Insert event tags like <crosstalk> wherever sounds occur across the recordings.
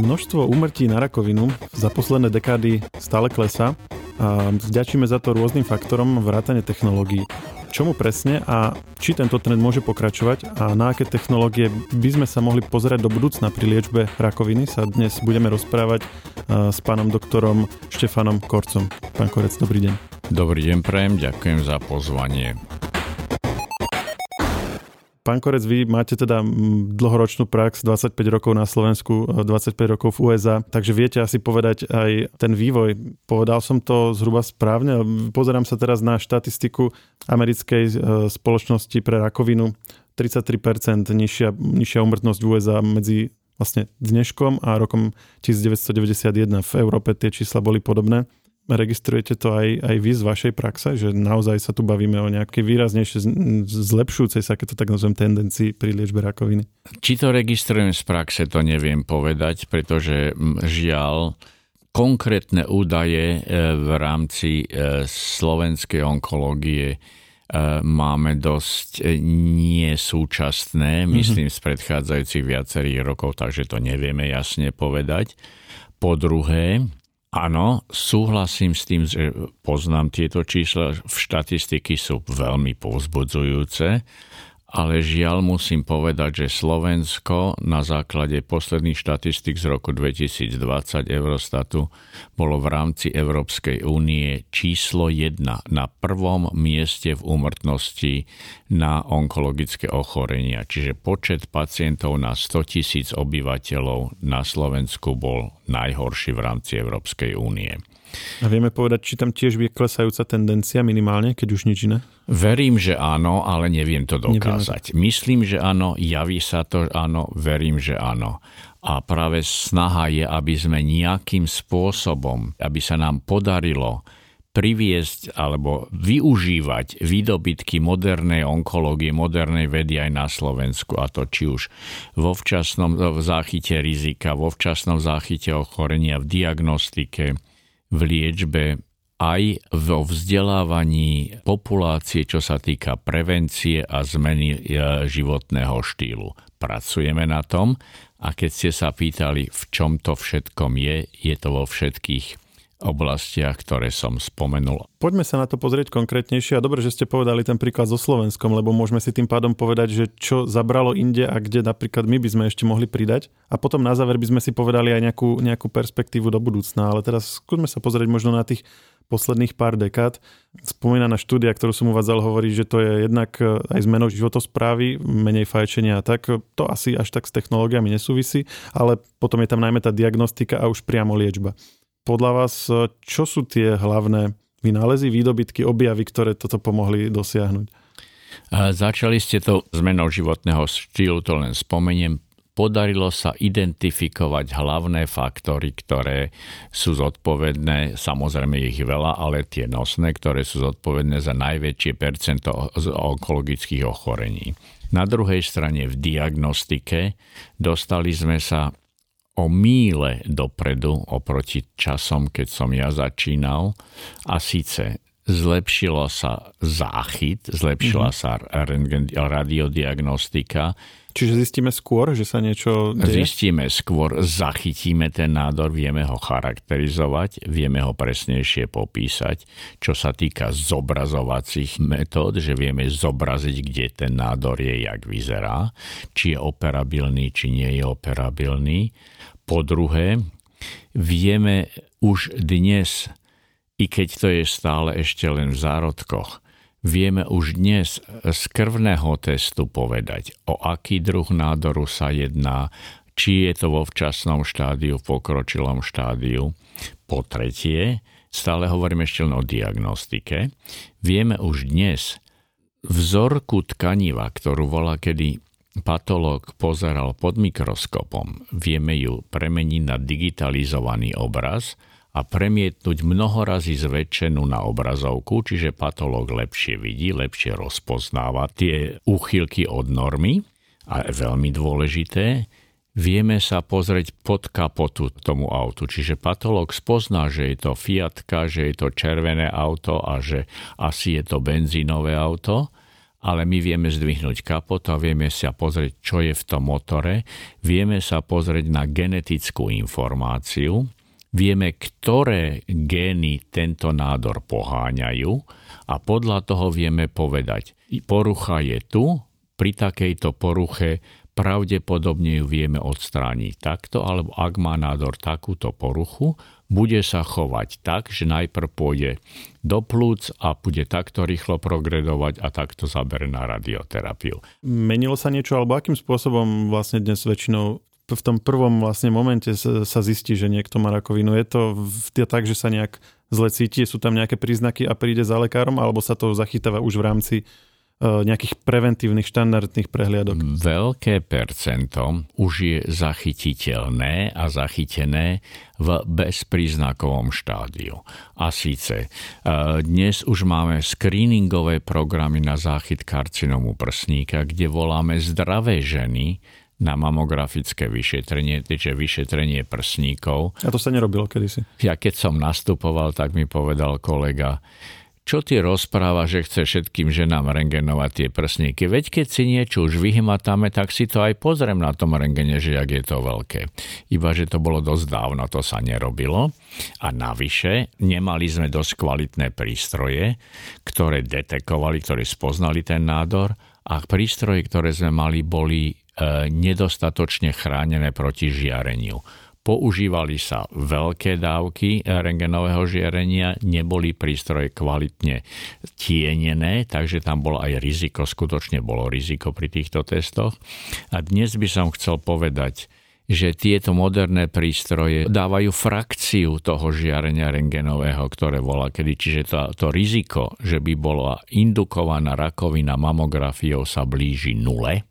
Množstvo úmrtí na rakovinu za posledné dekády stále klesá a vďačíme za to rôznym faktorom vrátane technológií. Čomu presne a či tento trend môže pokračovať a na aké technológie by sme sa mohli pozerať do budúcna pri liečbe rakoviny sa dnes budeme rozprávať s pánom doktorom Štefanom Korcom. Pán Korec, dobrý deň. Dobrý deň, prejem, ďakujem za pozvanie. Pán Korec, vy máte teda dlhoročnú prax, 25 rokov na Slovensku, 25 rokov v USA, takže viete asi povedať aj ten vývoj. Povedal som to zhruba správne. Pozerám sa teraz na štatistiku americkej e, spoločnosti pre rakovinu. 33% nižšia, nižšia umrtnosť v USA medzi vlastne dneškom a rokom 1991. V Európe tie čísla boli podobné. Registrujete to aj, aj vy z vašej praxe, že naozaj sa tu bavíme o nejakej výraznejšie zlepšujúcej sa, keď to tak nazvem, tendencii pri liečbe rakoviny? Či to registrujem z praxe, to neviem povedať, pretože žiaľ, konkrétne údaje e, v rámci e, slovenskej onkológie e, máme dosť nesúčasné, mhm. myslím z predchádzajúcich viacerých rokov, takže to nevieme jasne povedať. Po druhé, Áno, súhlasím s tým, že poznám tieto čísla, v štatistiky sú veľmi povzbudzujúce ale žiaľ musím povedať, že Slovensko na základe posledných štatistik z roku 2020 Eurostatu bolo v rámci Európskej únie číslo 1 na prvom mieste v úmrtnosti na onkologické ochorenia. Čiže počet pacientov na 100 tisíc obyvateľov na Slovensku bol najhorší v rámci Európskej únie. A vieme povedať, či tam tiež je klesajúca tendencia minimálne, keď už nič iné? Verím, že áno, ale neviem to dokázať. Nevieme. Myslím, že áno, javí sa to áno, verím, že áno. A práve snaha je, aby sme nejakým spôsobom, aby sa nám podarilo priviesť alebo využívať výdobytky modernej onkológie, modernej vedy aj na Slovensku a to či už vo včasnom záchyte rizika, vo včasnom záchyte ochorenia, v diagnostike, v liečbe aj vo vzdelávaní populácie, čo sa týka prevencie a zmeny e, životného štýlu. Pracujeme na tom a keď ste sa pýtali, v čom to všetkom je, je to vo všetkých oblastiach, ktoré som spomenul. Poďme sa na to pozrieť konkrétnejšie a dobre, že ste povedali ten príklad so Slovenskom, lebo môžeme si tým pádom povedať, že čo zabralo inde a kde napríklad my by sme ešte mohli pridať. A potom na záver by sme si povedali aj nejakú, nejakú perspektívu do budúcna. Ale teraz skúsme sa pozrieť možno na tých posledných pár dekád. Spomínaná štúdia, ktorú som uvádzal, hovorí, že to je jednak e, aj zmenou životosprávy, menej fajčenia a tak. To asi až tak s technológiami nesúvisí, ale potom je tam najmä tá diagnostika a už priamo liečba podľa vás, e, čo sú tie hlavné vynálezy, výdobytky, objavy, ktoré toto pomohli dosiahnuť? Začali ste to zmenou životného štýlu, to len spomeniem. Podarilo sa identifikovať hlavné faktory, ktoré sú zodpovedné, samozrejme ich veľa, ale tie nosné, ktoré sú zodpovedné za najväčšie percento onkologických ochorení. Na druhej strane v diagnostike dostali sme sa o míle dopredu oproti časom, keď som ja začínal. A síce zlepšilo sa záchyt, zlepšila mm-hmm. sa radiodiagnostika, Čiže zistíme skôr, že sa niečo deje? Zistíme skôr, zachytíme ten nádor, vieme ho charakterizovať, vieme ho presnejšie popísať, čo sa týka zobrazovacích metód, že vieme zobraziť, kde ten nádor je, jak vyzerá, či je operabilný, či nie je operabilný. Po druhé, vieme už dnes, i keď to je stále ešte len v zárodkoch, vieme už dnes z krvného testu povedať, o aký druh nádoru sa jedná, či je to vo včasnom štádiu, pokročilom štádiu. Po tretie, stále hovorím ešte len o diagnostike, vieme už dnes vzorku tkaniva, ktorú volá kedy patológ pozeral pod mikroskopom, vieme ju premeniť na digitalizovaný obraz a premietnúť mnohorazí zväčšenú na obrazovku, čiže patológ lepšie vidí, lepšie rozpoznáva tie úchylky od normy. A veľmi dôležité, vieme sa pozrieť pod kapotu tomu autu. Čiže patológ spozná, že je to Fiatka, že je to červené auto a že asi je to benzínové auto ale my vieme zdvihnúť kapot a vieme sa pozrieť, čo je v tom motore, vieme sa pozrieť na genetickú informáciu, vieme, ktoré gény tento nádor poháňajú. A podľa toho vieme povedať, porucha je tu, pri takejto poruche pravdepodobne ju vieme odstrániť takto, alebo ak má nádor takúto poruchu, bude sa chovať tak, že najprv pôjde do plúc a bude takto rýchlo progredovať a takto zabere na radioterapiu. Menilo sa niečo, alebo akým spôsobom vlastne dnes väčšinou v tom prvom vlastne momente sa zistí, že niekto má rakovinu? Je to tak, že sa nejak zle cíti, sú tam nejaké príznaky a príde za lekárom, alebo sa to zachytáva už v rámci nejakých preventívnych štandardných prehliadok? Veľké percento už je zachytiteľné a zachytené v bezpríznakovom štádiu. A síce e, dnes už máme screeningové programy na záchyt karcinomu prsníka, kde voláme zdravé ženy, na mamografické vyšetrenie, čiže vyšetrenie prsníkov. A to sa nerobilo kedysi? Ja keď som nastupoval, tak mi povedal kolega, čo ty rozpráva, že chce všetkým ženám rengenovať tie prsníky? Veď keď si niečo už vyhmatáme, tak si to aj pozriem na tom rengene, že jak je to veľké. Iba, že to bolo dosť dávno, to sa nerobilo. A navyše, nemali sme dosť kvalitné prístroje, ktoré detekovali, ktoré spoznali ten nádor a prístroje, ktoré sme mali, boli e, nedostatočne chránené proti žiareniu používali sa veľké dávky rengenového žiarenia, neboli prístroje kvalitne tienené, takže tam bolo aj riziko, skutočne bolo riziko pri týchto testoch. A dnes by som chcel povedať, že tieto moderné prístroje dávajú frakciu toho žiarenia rengenového, ktoré volá kedy. Čiže to, to riziko, že by bola indukovaná rakovina mamografiou sa blíži nule.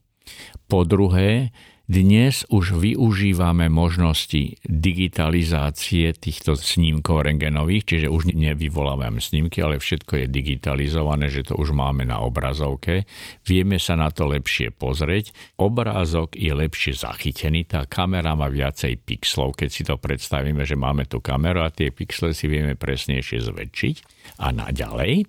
Po druhé, dnes už využívame možnosti digitalizácie týchto snímkov rengenových, čiže už nevyvolávame snímky, ale všetko je digitalizované, že to už máme na obrazovke. Vieme sa na to lepšie pozrieť. Obrázok je lepšie zachytený, tá kamera má viacej pixlov, keď si to predstavíme, že máme tú kameru a tie pixle si vieme presnejšie zväčšiť. A naďalej,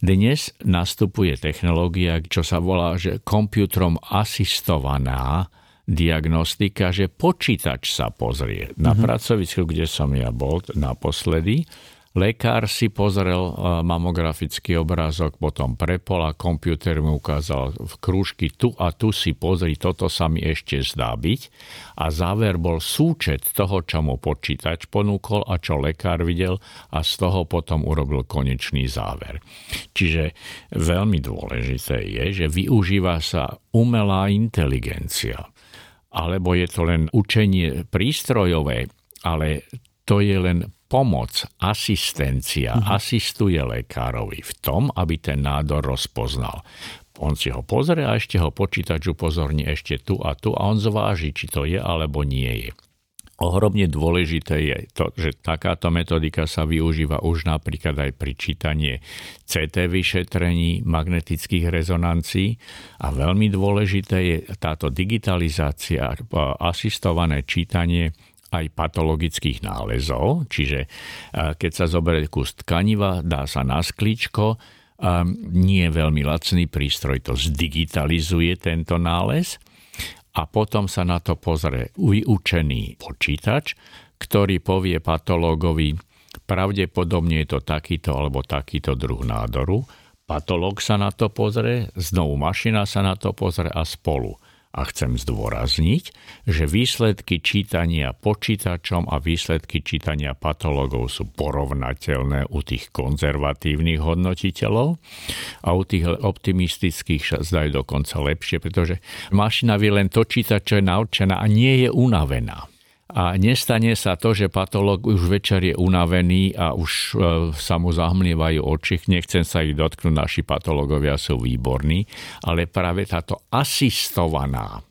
dnes nastupuje technológia, čo sa volá, že komputrom asistovaná diagnostika, že počítač sa pozrie. Na uh-huh. pracovisku, kde som ja bol naposledy, lekár si pozrel e, mamografický obrázok, potom prepol a počítač mu ukázal v krúžky tu a tu si pozri, toto sa mi ešte zdá byť. A záver bol súčet toho, čo mu počítač ponúkol a čo lekár videl a z toho potom urobil konečný záver. Čiže veľmi dôležité je, že využíva sa umelá inteligencia alebo je to len učenie prístrojové, ale to je len pomoc, asistencia, uh-huh. asistuje lekárovi v tom, aby ten nádor rozpoznal. On si ho pozrie a ešte ho počítač upozorní ešte tu a tu a on zváži, či to je alebo nie je. Ohromne dôležité je to, že takáto metodika sa využíva už napríklad aj pri čítanie CT vyšetrení magnetických rezonancií a veľmi dôležité je táto digitalizácia, asistované čítanie aj patologických nálezov, čiže keď sa zoberie kus tkaniva, dá sa na sklíčko, nie je veľmi lacný prístroj to zdigitalizuje tento nález a potom sa na to pozrie vyučený počítač, ktorý povie patológovi, pravdepodobne je to takýto alebo takýto druh nádoru. Patológ sa na to pozrie, znovu mašina sa na to pozrie a spolu a chcem zdôrazniť, že výsledky čítania počítačom a výsledky čítania patológov sú porovnateľné u tých konzervatívnych hodnotiteľov a u tých optimistických sa zdajú dokonca lepšie, pretože mašina vie len to čítať, čo je naučená a nie je unavená a nestane sa to, že patológ už večer je unavený a už e, sa mu zahmlievajú oči. Nechcem sa ich dotknúť, naši patológovia sú výborní, ale práve táto asistovaná,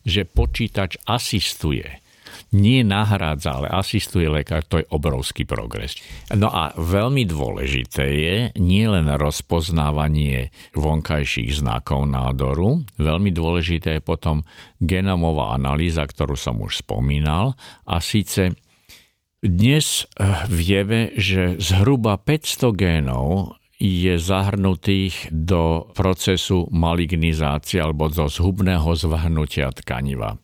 že počítač asistuje, nie nahrádza, ale asistuje lekár, to je obrovský progres. No a veľmi dôležité je nielen rozpoznávanie vonkajších znakov nádoru, veľmi dôležité je potom genomová analýza, ktorú som už spomínal, a síce dnes eh, vieme, že zhruba 500 génov je zahrnutých do procesu malignizácie alebo do zhubného zvahnutia tkaniva.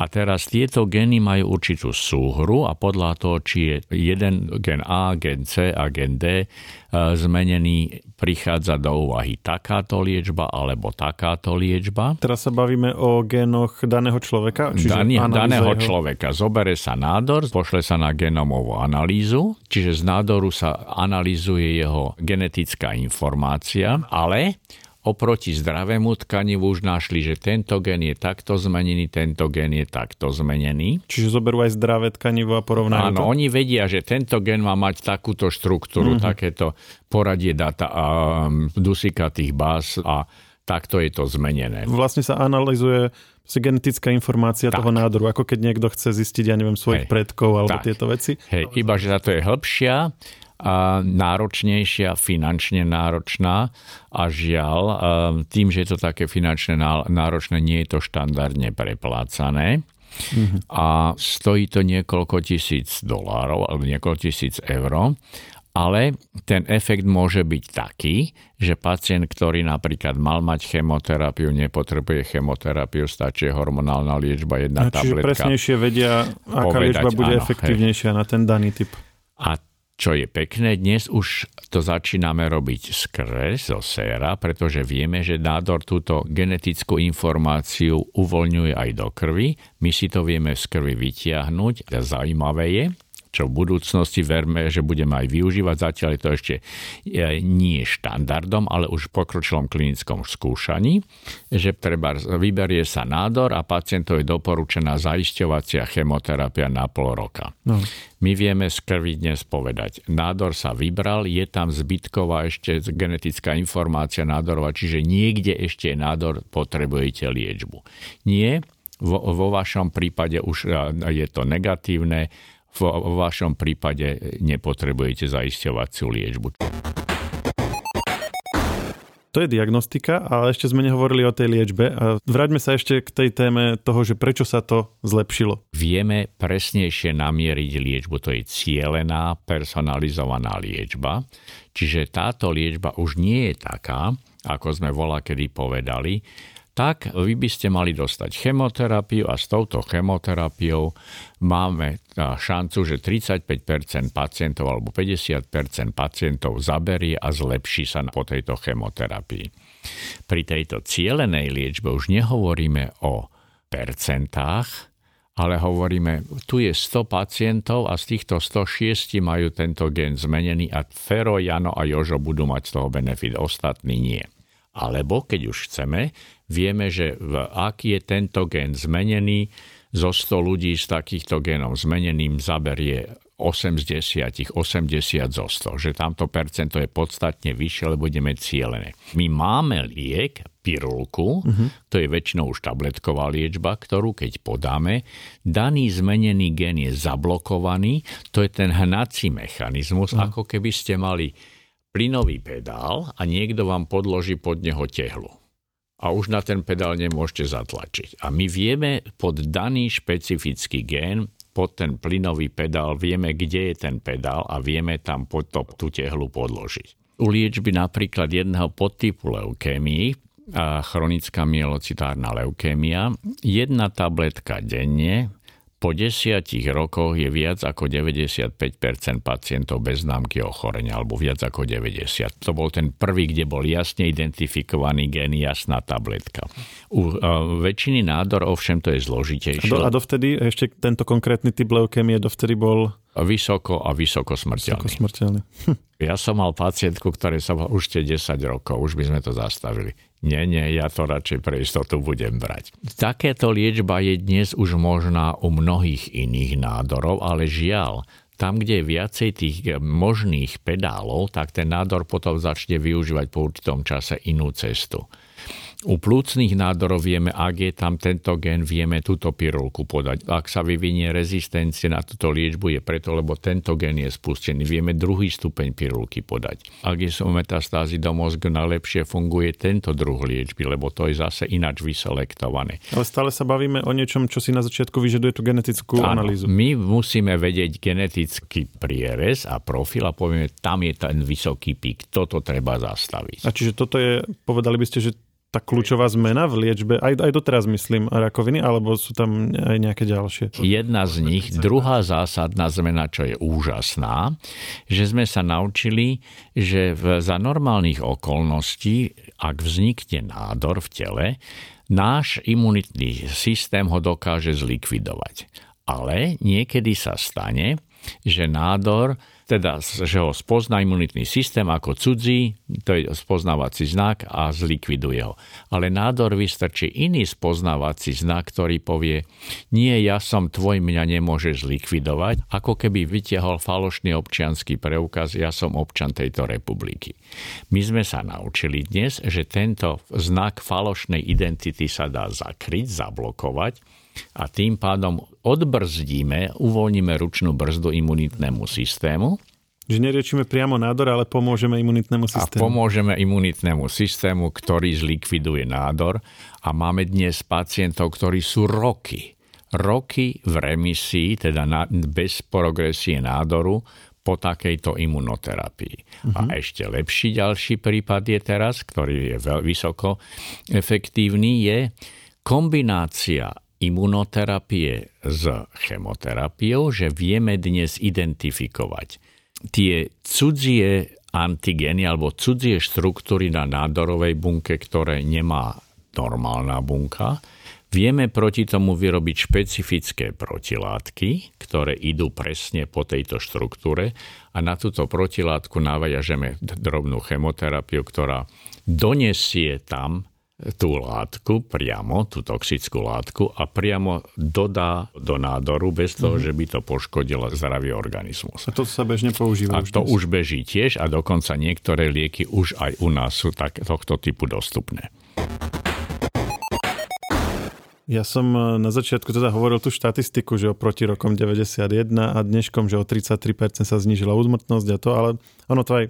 A teraz tieto gény majú určitú súhru a podľa toho, či je jeden gen A, gen C a gen D zmenený, prichádza do úvahy takáto liečba alebo takáto liečba. Teraz sa bavíme o génoch daného človeka? Čiže Daný, daného jeho... človeka. Zobere sa nádor, pošle sa na genomovú analýzu, čiže z nádoru sa analýzuje jeho genetická informácia, ale oproti zdravému tkanivu už našli, že tento gen je takto zmenený, tento gen je takto zmenený. Čiže zoberú aj zdravé tkanivo a porovnajú Áno, to? oni vedia, že tento gen má mať takúto štruktúru, mm-hmm. takéto poradie data a dusikatých báz a takto je to zmenené. Vlastne sa analizuje genetická informácia tak. toho nádoru, ako keď niekto chce zistiť, ja neviem, svojich Hej. predkov alebo tak. tieto veci. Hej, iba, že táto je hĺbšia náročnejšia, finančne náročná a žiaľ, tým, že je to také finančne náročné, nie je to štandardne preplácané. Mm-hmm. A stojí to niekoľko tisíc dolárov alebo niekoľko tisíc eur. Ale ten efekt môže byť taký, že pacient, ktorý napríklad mal mať chemoterapiu, nepotrebuje chemoterapiu, stačí hormonálna liečba, jedna čiže tabletka. presnejšie vedia, aká povedať, liečba bude áno, efektívnejšia hej. na ten daný typ. A čo je pekné, dnes už to začíname robiť krve, zo séra, pretože vieme, že nádor túto genetickú informáciu uvoľňuje aj do krvi. My si to vieme z krvi vytiahnuť. Zaujímavé je, čo v budúcnosti verme, že budeme aj využívať. Zatiaľ je to ešte e, nie štandardom, ale už v pokročilom klinickom skúšaní, že treba vyberie sa nádor a pacientovi doporučená zaisťovacia chemoterapia na pol roka. No. My vieme z krvi dnes povedať, nádor sa vybral, je tam zbytková ešte genetická informácia nádorová, čiže niekde ešte je nádor, potrebujete liečbu. Nie, vo, vo vašom prípade už e, je to negatívne, v vašom prípade nepotrebujete zaisťovaciu liečbu. To je diagnostika, ale ešte sme nehovorili o tej liečbe. Vráťme sa ešte k tej téme toho, že prečo sa to zlepšilo. Vieme presnejšie namieriť liečbu, to je cielená, personalizovaná liečba. Čiže táto liečba už nie je taká, ako sme volá kedy povedali, tak vy by ste mali dostať chemoterapiu a s touto chemoterapiou máme šancu, že 35% pacientov alebo 50% pacientov zaberie a zlepší sa po tejto chemoterapii. Pri tejto cielenej liečbe už nehovoríme o percentách, ale hovoríme, tu je 100 pacientov a z týchto 106 majú tento gen zmenený a Fero, Jano a Jožo budú mať z toho benefit, ostatní nie. Alebo, keď už chceme, vieme, že v, aký je tento gen zmenený, zo 100 ľudí s takýchto genom zmeneným zaberie 8 z 10, 80 zo 100, že tamto percento je podstatne vyššie, lebo budeme cielené. My máme liek, pirulku, uh-huh. to je väčšinou už tabletková liečba, ktorú keď podáme, daný zmenený gen je zablokovaný, to je ten hnací mechanizmus, uh-huh. ako keby ste mali plynový pedál a niekto vám podloží pod neho tehlu. A už na ten pedál nemôžete zatlačiť. A my vieme pod daný špecifický gén, pod ten plynový pedál, vieme, kde je ten pedál a vieme tam pod to, tú tehlu podložiť. U liečby napríklad jedného podtypu leukémii, a chronická mielocitárna leukémia, jedna tabletka denne po desiatich rokoch je viac ako 95% pacientov bez známky ochorenia, alebo viac ako 90. To bol ten prvý, kde bol jasne identifikovaný gen, jasná tabletka. U uh, väčšiny nádor ovšem to je zložitejšie. A, do, a dovtedy ešte tento konkrétny typ leukémie dovtedy bol Vysoko a vysoko smrteľný. Vysoko smrteľný. <laughs> ja som mal pacientku, ktoré sa už tie 10 rokov, už by sme to zastavili. Nie, nie, ja to radšej pre istotu budem brať. Takéto liečba je dnes už možná u mnohých iných nádorov, ale žiaľ, tam, kde je viacej tých možných pedálov, tak ten nádor potom začne využívať po určitom čase inú cestu. U plúcnych nádorov vieme, ak je tam tento gen, vieme túto pirulku podať. Ak sa vyvinie rezistencie na túto liečbu, je preto, lebo tento gen je spustený. Vieme druhý stupeň pirulky podať. Ak sú metastázy do mozgu, najlepšie funguje tento druh liečby, lebo to je zase ináč vyselektované. Ale stále sa bavíme o niečom, čo si na začiatku vyžaduje tú genetickú Áno, analýzu. My musíme vedieť genetický prierez a profil a povieme, tam je ten vysoký pík, toto treba zastaviť. A čiže toto je, povedali by ste, že tá kľúčová zmena v liečbe, aj, aj doteraz myslím rakoviny, alebo sú tam aj nejaké ďalšie? Jedna z nich, druhá zásadná zmena, čo je úžasná, že sme sa naučili, že v, za normálnych okolností, ak vznikne nádor v tele, náš imunitný systém ho dokáže zlikvidovať. Ale niekedy sa stane, že nádor teda, že ho spozná imunitný systém ako cudzí, to je spoznávací znak a zlikviduje ho. Ale nádor vystrčí iný spoznávací znak, ktorý povie, nie, ja som tvoj, mňa nemôže zlikvidovať, ako keby vytiahol falošný občianský preukaz, ja som občan tejto republiky. My sme sa naučili dnes, že tento znak falošnej identity sa dá zakryť, zablokovať, a tým pádom odbrzdíme, uvoľníme ručnú brzdu imunitnému systému. Že neriečíme priamo nádor, ale pomôžeme imunitnému systému. A pomôžeme imunitnému systému, ktorý zlikviduje nádor. A máme dnes pacientov, ktorí sú roky, roky v remisii, teda na, bez progresie nádoru, po takejto imunoterapii. Uh-huh. A mhm. ešte lepší ďalší prípad je teraz, ktorý je veľmi vysoko efektívny, je kombinácia imunoterapie s chemoterapiou, že vieme dnes identifikovať tie cudzie antigény alebo cudzie štruktúry na nádorovej bunke, ktoré nemá normálna bunka, vieme proti tomu vyrobiť špecifické protilátky, ktoré idú presne po tejto štruktúre a na túto protilátku navajažeme drobnú chemoterapiu, ktorá donesie tam tú látku priamo, tú toxickú látku a priamo dodá do nádoru bez toho, mm-hmm. že by to poškodilo zdravý organizmus. A to sa bežne používa. A to dnes. už beží tiež a dokonca niektoré lieky už aj u nás sú tak, tohto typu dostupné. Ja som e, na začiatku teda hovoril tú štatistiku, že oproti rokom 91 a dneškom, že o 33% sa znížila úzmrtnosť a to, ale ono to aj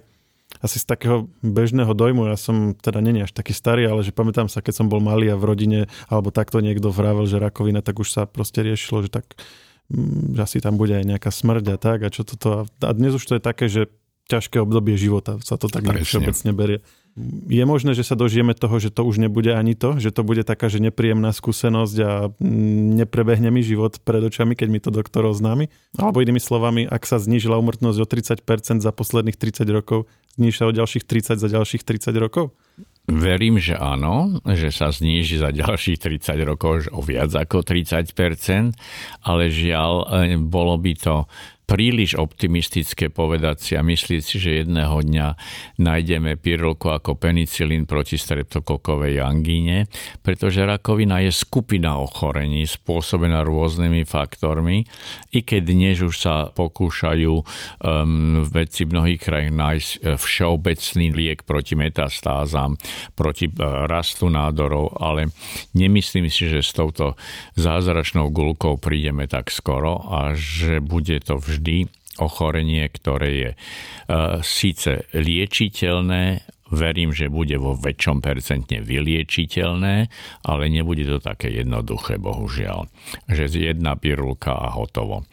asi z takého bežného dojmu, ja som teda není až taký starý, ale že pamätám sa, keď som bol malý a v rodine, alebo takto niekto vravel, že rakovina, tak už sa proste riešilo, že tak mm, že asi tam bude aj nejaká smrť a tak a čo toto. A dnes už to je také, že ťažké obdobie života sa to tak všeobecne berie. Je možné, že sa dožijeme toho, že to už nebude ani to, že to bude taká, že nepríjemná skúsenosť a mm, neprebehne mi život pred očami, keď mi to doktor oznámi? Alebo inými slovami, ak sa znížila umrtnosť o 30% za posledných 30 rokov, zníži sa o ďalších 30 za ďalších 30 rokov? Verím, že áno, že sa zníži za ďalších 30 rokov o viac ako 30%, ale žiaľ, e, bolo by to príliš optimistické povedať si a myslieť si, že jedného dňa nájdeme pirulku ako penicilín proti streptokokovej angíne, pretože rakovina je skupina ochorení spôsobená rôznymi faktormi, i keď dnes už sa pokúšajú um, veci v mnohých krajinách nájsť e, všeobecný liek proti metastázam, proti uh, rastu nádorov, ale nemyslím si, že s touto zázračnou gulkou prídeme tak skoro a že bude to vždy vždy ochorenie, ktoré je uh, síce liečiteľné, verím, že bude vo väčšom percentne vyliečiteľné, ale nebude to také jednoduché, bohužiaľ. Že jedna pirulka a hotovo.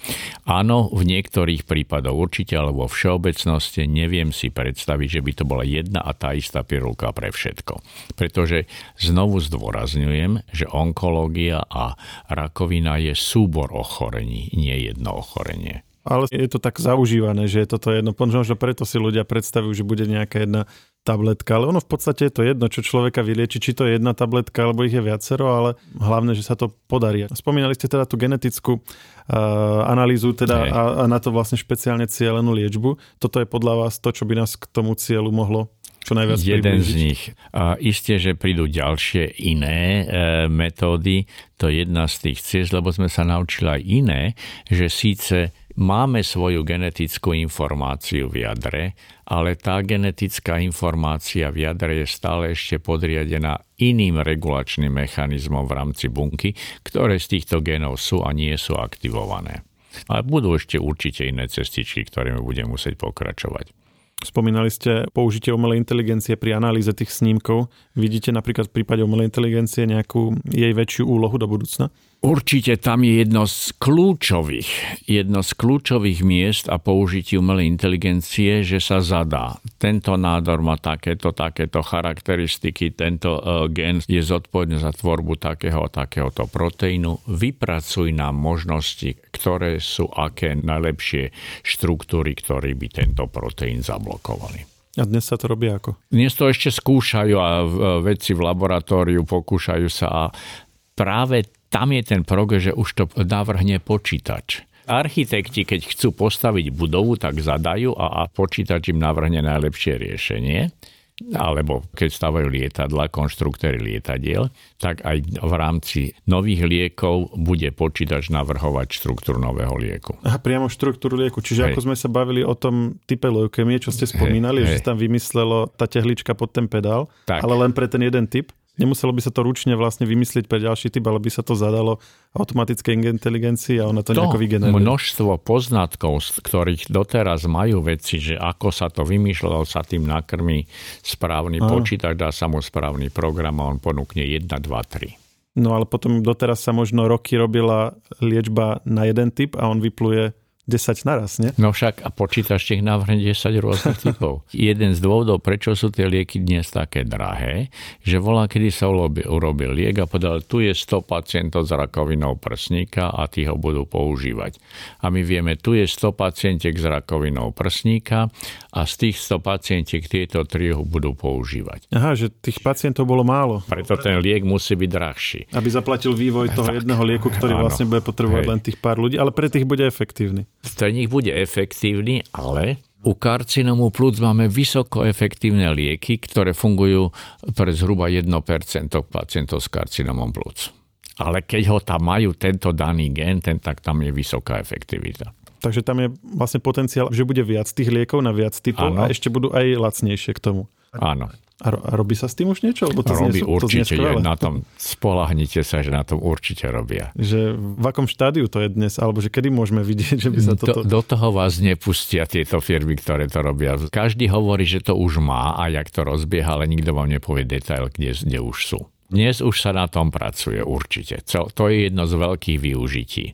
Áno, v niektorých prípadoch určite, ale vo všeobecnosti neviem si predstaviť, že by to bola jedna a tá istá pirulka pre všetko. Pretože znovu zdôrazňujem, že onkológia a rakovina je súbor ochorení, nie jedno ochorenie. Ale je to tak zaužívané, že je toto jedno. Možno, preto si ľudia predstavujú, že bude nejaká jedna tabletka, ale ono v podstate je to jedno, čo človeka vylieči, či to je jedna tabletka, alebo ich je viacero, ale hlavne, že sa to podarí. Spomínali ste teda tú genetickú uh, analýzu teda a, a na to vlastne špeciálne cieľenú liečbu. Toto je podľa vás to, čo by nás k tomu cieľu mohlo čo najviac Jeden približiť. z nich. A isté, že prídu ďalšie iné e, metódy, to je jedna z tých ciest, lebo sme sa naučili aj iné, že síce máme svoju genetickú informáciu v jadre, ale tá genetická informácia v jadre je stále ešte podriadená iným regulačným mechanizmom v rámci bunky, ktoré z týchto genov sú a nie sú aktivované. Ale budú ešte určite iné cestičky, ktorými budeme musieť pokračovať. Spomínali ste použitie umelej inteligencie pri analýze tých snímkov. Vidíte napríklad v prípade umelej inteligencie nejakú jej väčšiu úlohu do budúcna? Určite tam je jedno z kľúčových, jedno z kľúčových miest a použití umelej inteligencie, že sa zadá. Tento nádor má takéto, takéto charakteristiky, tento uh, gen je zodpovedný za tvorbu takého, takéhoto proteínu. Vypracuj nám možnosti, ktoré sú aké najlepšie štruktúry, ktoré by tento proteín zablokovali. A dnes sa to robí ako? Dnes to ešte skúšajú a vedci v laboratóriu pokúšajú sa a práve tam je ten progres, že už to navrhne počítač. Architekti, keď chcú postaviť budovu, tak zadajú a, a počítač im navrhne najlepšie riešenie alebo keď stavajú lietadla, konštruktory lietadiel, tak aj v rámci nových liekov bude počítač navrhovať štruktúru nového lieku. Aha, priamo štruktúru lieku. Čiže hej. ako sme sa bavili o tom type leukemie, čo ste spomínali, hej, že sa tam vymyslelo tá tehlička pod ten pedál, tak. ale len pre ten jeden typ? Nemuselo by sa to ručne vlastne vymyslieť pre ďalší typ, ale by sa to zadalo automatickej inteligencii a ona to, to nejako vygeneruje. množstvo poznatkov, z ktorých doteraz majú veci, že ako sa to vymýšľalo, sa tým nakrmí správny Aha. počítač, dá sa mu správny program a on ponúkne 1, 2, 3. No ale potom doteraz sa možno roky robila liečba na jeden typ a on vypluje 10 naraz, nie? No však a počítač ich navrhne 10 rôznych <laughs> typov. Jeden z dôvodov, prečo sú tie lieky dnes také drahé, že volá, kedy sa urobil, urobil liek a povedal, tu je 100 pacientov s rakovinou prsníka a tí ho budú používať. A my vieme, tu je 100 pacientiek s rakovinou prsníka a z tých 100 pacientiek tieto tri ho budú používať. Aha, že tých pacientov bolo málo. Preto ten liek musí byť drahší. Aby zaplatil vývoj toho tak, jedného lieku, ktorý áno, vlastne bude potrebovať hej. len tých pár ľudí, ale pre tých bude efektívny nich bude efektívny, ale u karcinomu plúc máme vysoko efektívne lieky, ktoré fungujú pre zhruba 1% pacientov s karcinomom plúc. Ale keď ho tam majú tento daný gen, ten, tak tam je vysoká efektivita. Takže tam je vlastne potenciál, že bude viac tých liekov na viac typov ano. a ešte budú aj lacnejšie k tomu. Áno. A, ro- a robí sa s tým už niečo? Lebo to robí znie, určite, to je na tom, spolahnite sa, že na tom určite robia. Že v akom štádiu to je dnes, alebo že kedy môžeme vidieť, že by sa toto... Do, do toho vás nepustia tieto firmy, ktoré to robia. Každý hovorí, že to už má a jak to rozbieha, ale nikto vám nepovie detail, kde, kde už sú. Dnes už sa na tom pracuje určite. To je jedno z veľkých využití.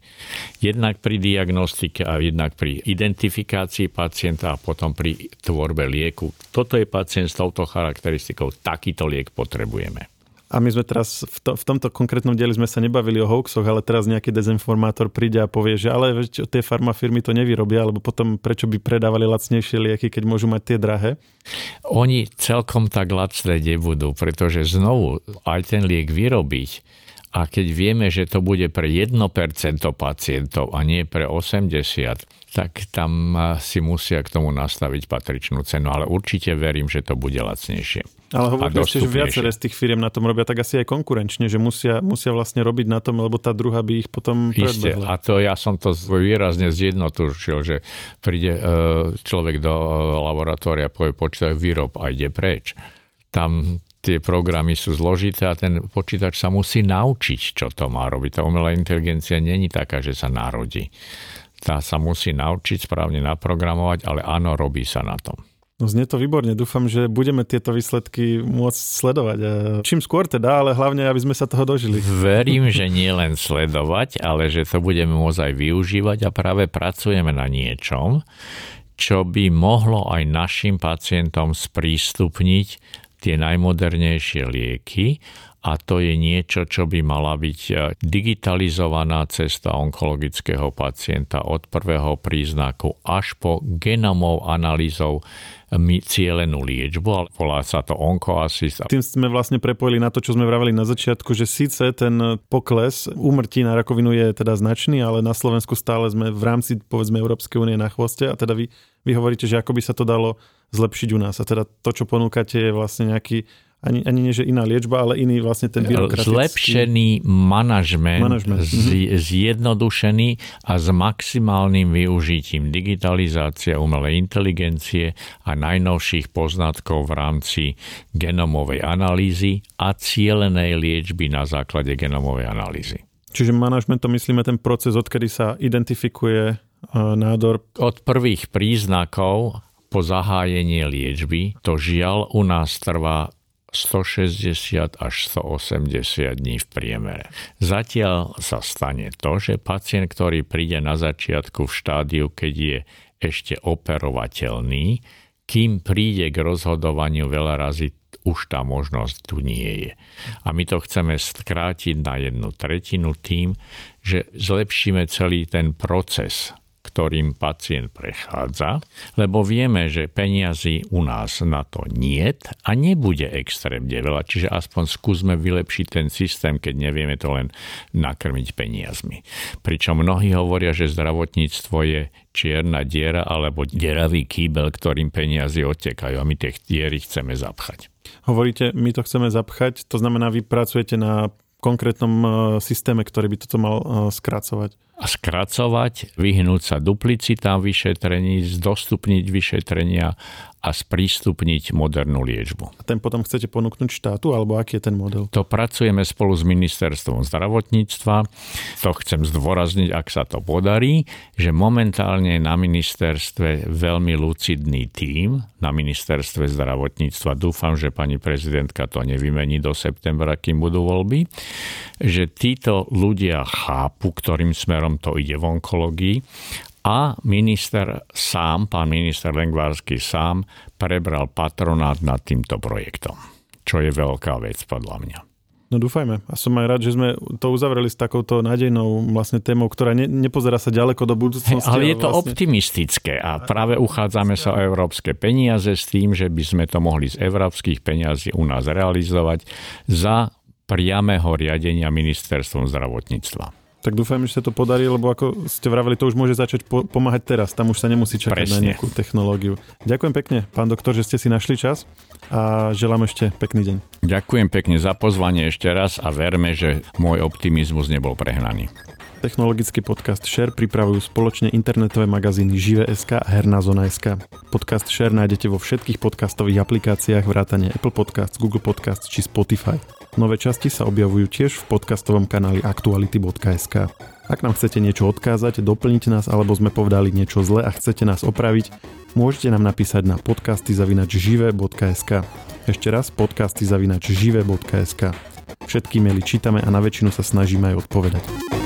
Jednak pri diagnostike a jednak pri identifikácii pacienta a potom pri tvorbe lieku. Toto je pacient s touto charakteristikou, takýto liek potrebujeme. A my sme teraz, v, to, v tomto konkrétnom dieli sme sa nebavili o hoaxoch, ale teraz nejaký dezinformátor príde a povie, že ale veď, tie farmafirmy to nevyrobia, alebo potom prečo by predávali lacnejšie lieky, keď môžu mať tie drahé? Oni celkom tak lacné nebudú, pretože znovu aj ten liek vyrobiť a keď vieme, že to bude pre 1% pacientov a nie pre 80, tak tam si musia k tomu nastaviť patričnú cenu. Ale určite verím, že to bude lacnejšie. Ale hovoríte, že viaceré z tých firiem na tom robia tak asi aj konkurenčne, že musia, musia vlastne robiť na tom, lebo tá druhá by ich potom Isté. A to ja som to výrazne zjednotušil, že príde e, človek do e, laboratória, povie počítač výrob a ide preč. Tam tie programy sú zložité a ten počítač sa musí naučiť, čo to má robiť. Tá umelá inteligencia není taká, že sa narodí. Tá sa musí naučiť správne naprogramovať, ale áno, robí sa na tom. No znie to výborne, dúfam, že budeme tieto výsledky môcť sledovať. Čím skôr teda, ale hlavne, aby sme sa toho dožili. <laughs> Verím, že nie len sledovať, ale že to budeme môcť aj využívať a práve pracujeme na niečom, čo by mohlo aj našim pacientom sprístupniť tie najmodernejšie lieky a to je niečo, čo by mala byť e, digitalizovaná cesta onkologického pacienta od prvého príznaku až po genomov analýzou cielenú liečbu, ale volá sa to onkoassist. Tým sme vlastne prepojili na to, čo sme vraveli na začiatku, že síce ten pokles úmrtí na rakovinu je teda značný, ale na Slovensku stále sme v rámci povedzme Európskej únie na chvoste a teda vy, vy hovoríte, že ako by sa to dalo zlepšiť u nás. A teda to, čo ponúkate, je vlastne nejaký ani, ani nie, že iná liečba, ale iný vlastne ten byrokratický... Zlepšený manažment, manažment. Z, mhm. zjednodušený a s maximálnym využitím digitalizácia, umelej inteligencie a najnovších poznatkov v rámci genomovej analýzy a cielenej liečby na základe genomovej analýzy. Čiže manažment to myslíme ten proces, odkedy sa identifikuje e, nádor? Od prvých príznakov po zahájenie liečby to žiaľ u nás trvá 160 až 180 dní v priemere. Zatiaľ sa stane to, že pacient, ktorý príde na začiatku v štádiu, keď je ešte operovateľný, kým príde k rozhodovaniu veľa razy, už tá možnosť tu nie je. A my to chceme skrátiť na jednu tretinu tým, že zlepšíme celý ten proces ktorým pacient prechádza, lebo vieme, že peniazy u nás na to niet a nebude extrémne veľa, čiže aspoň skúsme vylepšiť ten systém, keď nevieme to len nakrmiť peniazmi. Pričom mnohí hovoria, že zdravotníctvo je čierna diera alebo deravý kýbel, ktorým peniazy odtekajú a my tie diery chceme zapchať. Hovoríte, my to chceme zapchať, to znamená, vy pracujete na konkrétnom e, systéme, ktorý by toto mal e, skracovať a skracovať, vyhnúť sa duplicitám vyšetrení, zdostupniť vyšetrenia a sprístupniť modernú liečbu. A ten potom chcete ponúknuť štátu, alebo aký je ten model? To pracujeme spolu s ministerstvom zdravotníctva. To chcem zdôrazniť, ak sa to podarí, že momentálne je na ministerstve veľmi lucidný tím, na ministerstve zdravotníctva. Dúfam, že pani prezidentka to nevymení do septembra, kým budú voľby. Že títo ľudia chápu, ktorým smerom to ide v onkológii a minister sám, pán minister Lengvársky sám, prebral patronát nad týmto projektom, čo je veľká vec podľa mňa. No dúfajme. A som aj rád, že sme to uzavreli s takouto nádejnou vlastne témou, ktorá ne, nepozerá sa ďaleko do budúcnosti. ale je to vlastne... optimistické a práve uchádzame sa o európske peniaze s tým, že by sme to mohli z európskych peniazí u nás realizovať za priamého riadenia ministerstvom zdravotníctva. Tak dúfam, že sa to podarí, lebo ako ste vraveli, to už môže začať po- pomáhať teraz. Tam už sa nemusí čakať Presne. na nejakú technológiu. Ďakujem pekne, pán doktor, že ste si našli čas a želám ešte pekný deň. Ďakujem pekne za pozvanie ešte raz a verme, že môj optimizmus nebol prehnaný. Technologický podcast Share pripravujú spoločne internetové magazíny Žive.sk a Herná zona.sk. Podcast Share nájdete vo všetkých podcastových aplikáciách vrátane Apple Podcasts, Google Podcasts či Spotify. Nové časti sa objavujú tiež v podcastovom kanáli aktuality.sk. Ak nám chcete niečo odkázať, doplniť nás alebo sme povedali niečo zle a chcete nás opraviť, môžete nám napísať na podcasty.žive.sk. Ešte raz podcasty.žive.sk. Všetky maily čítame a na väčšinu sa snažíme aj odpovedať.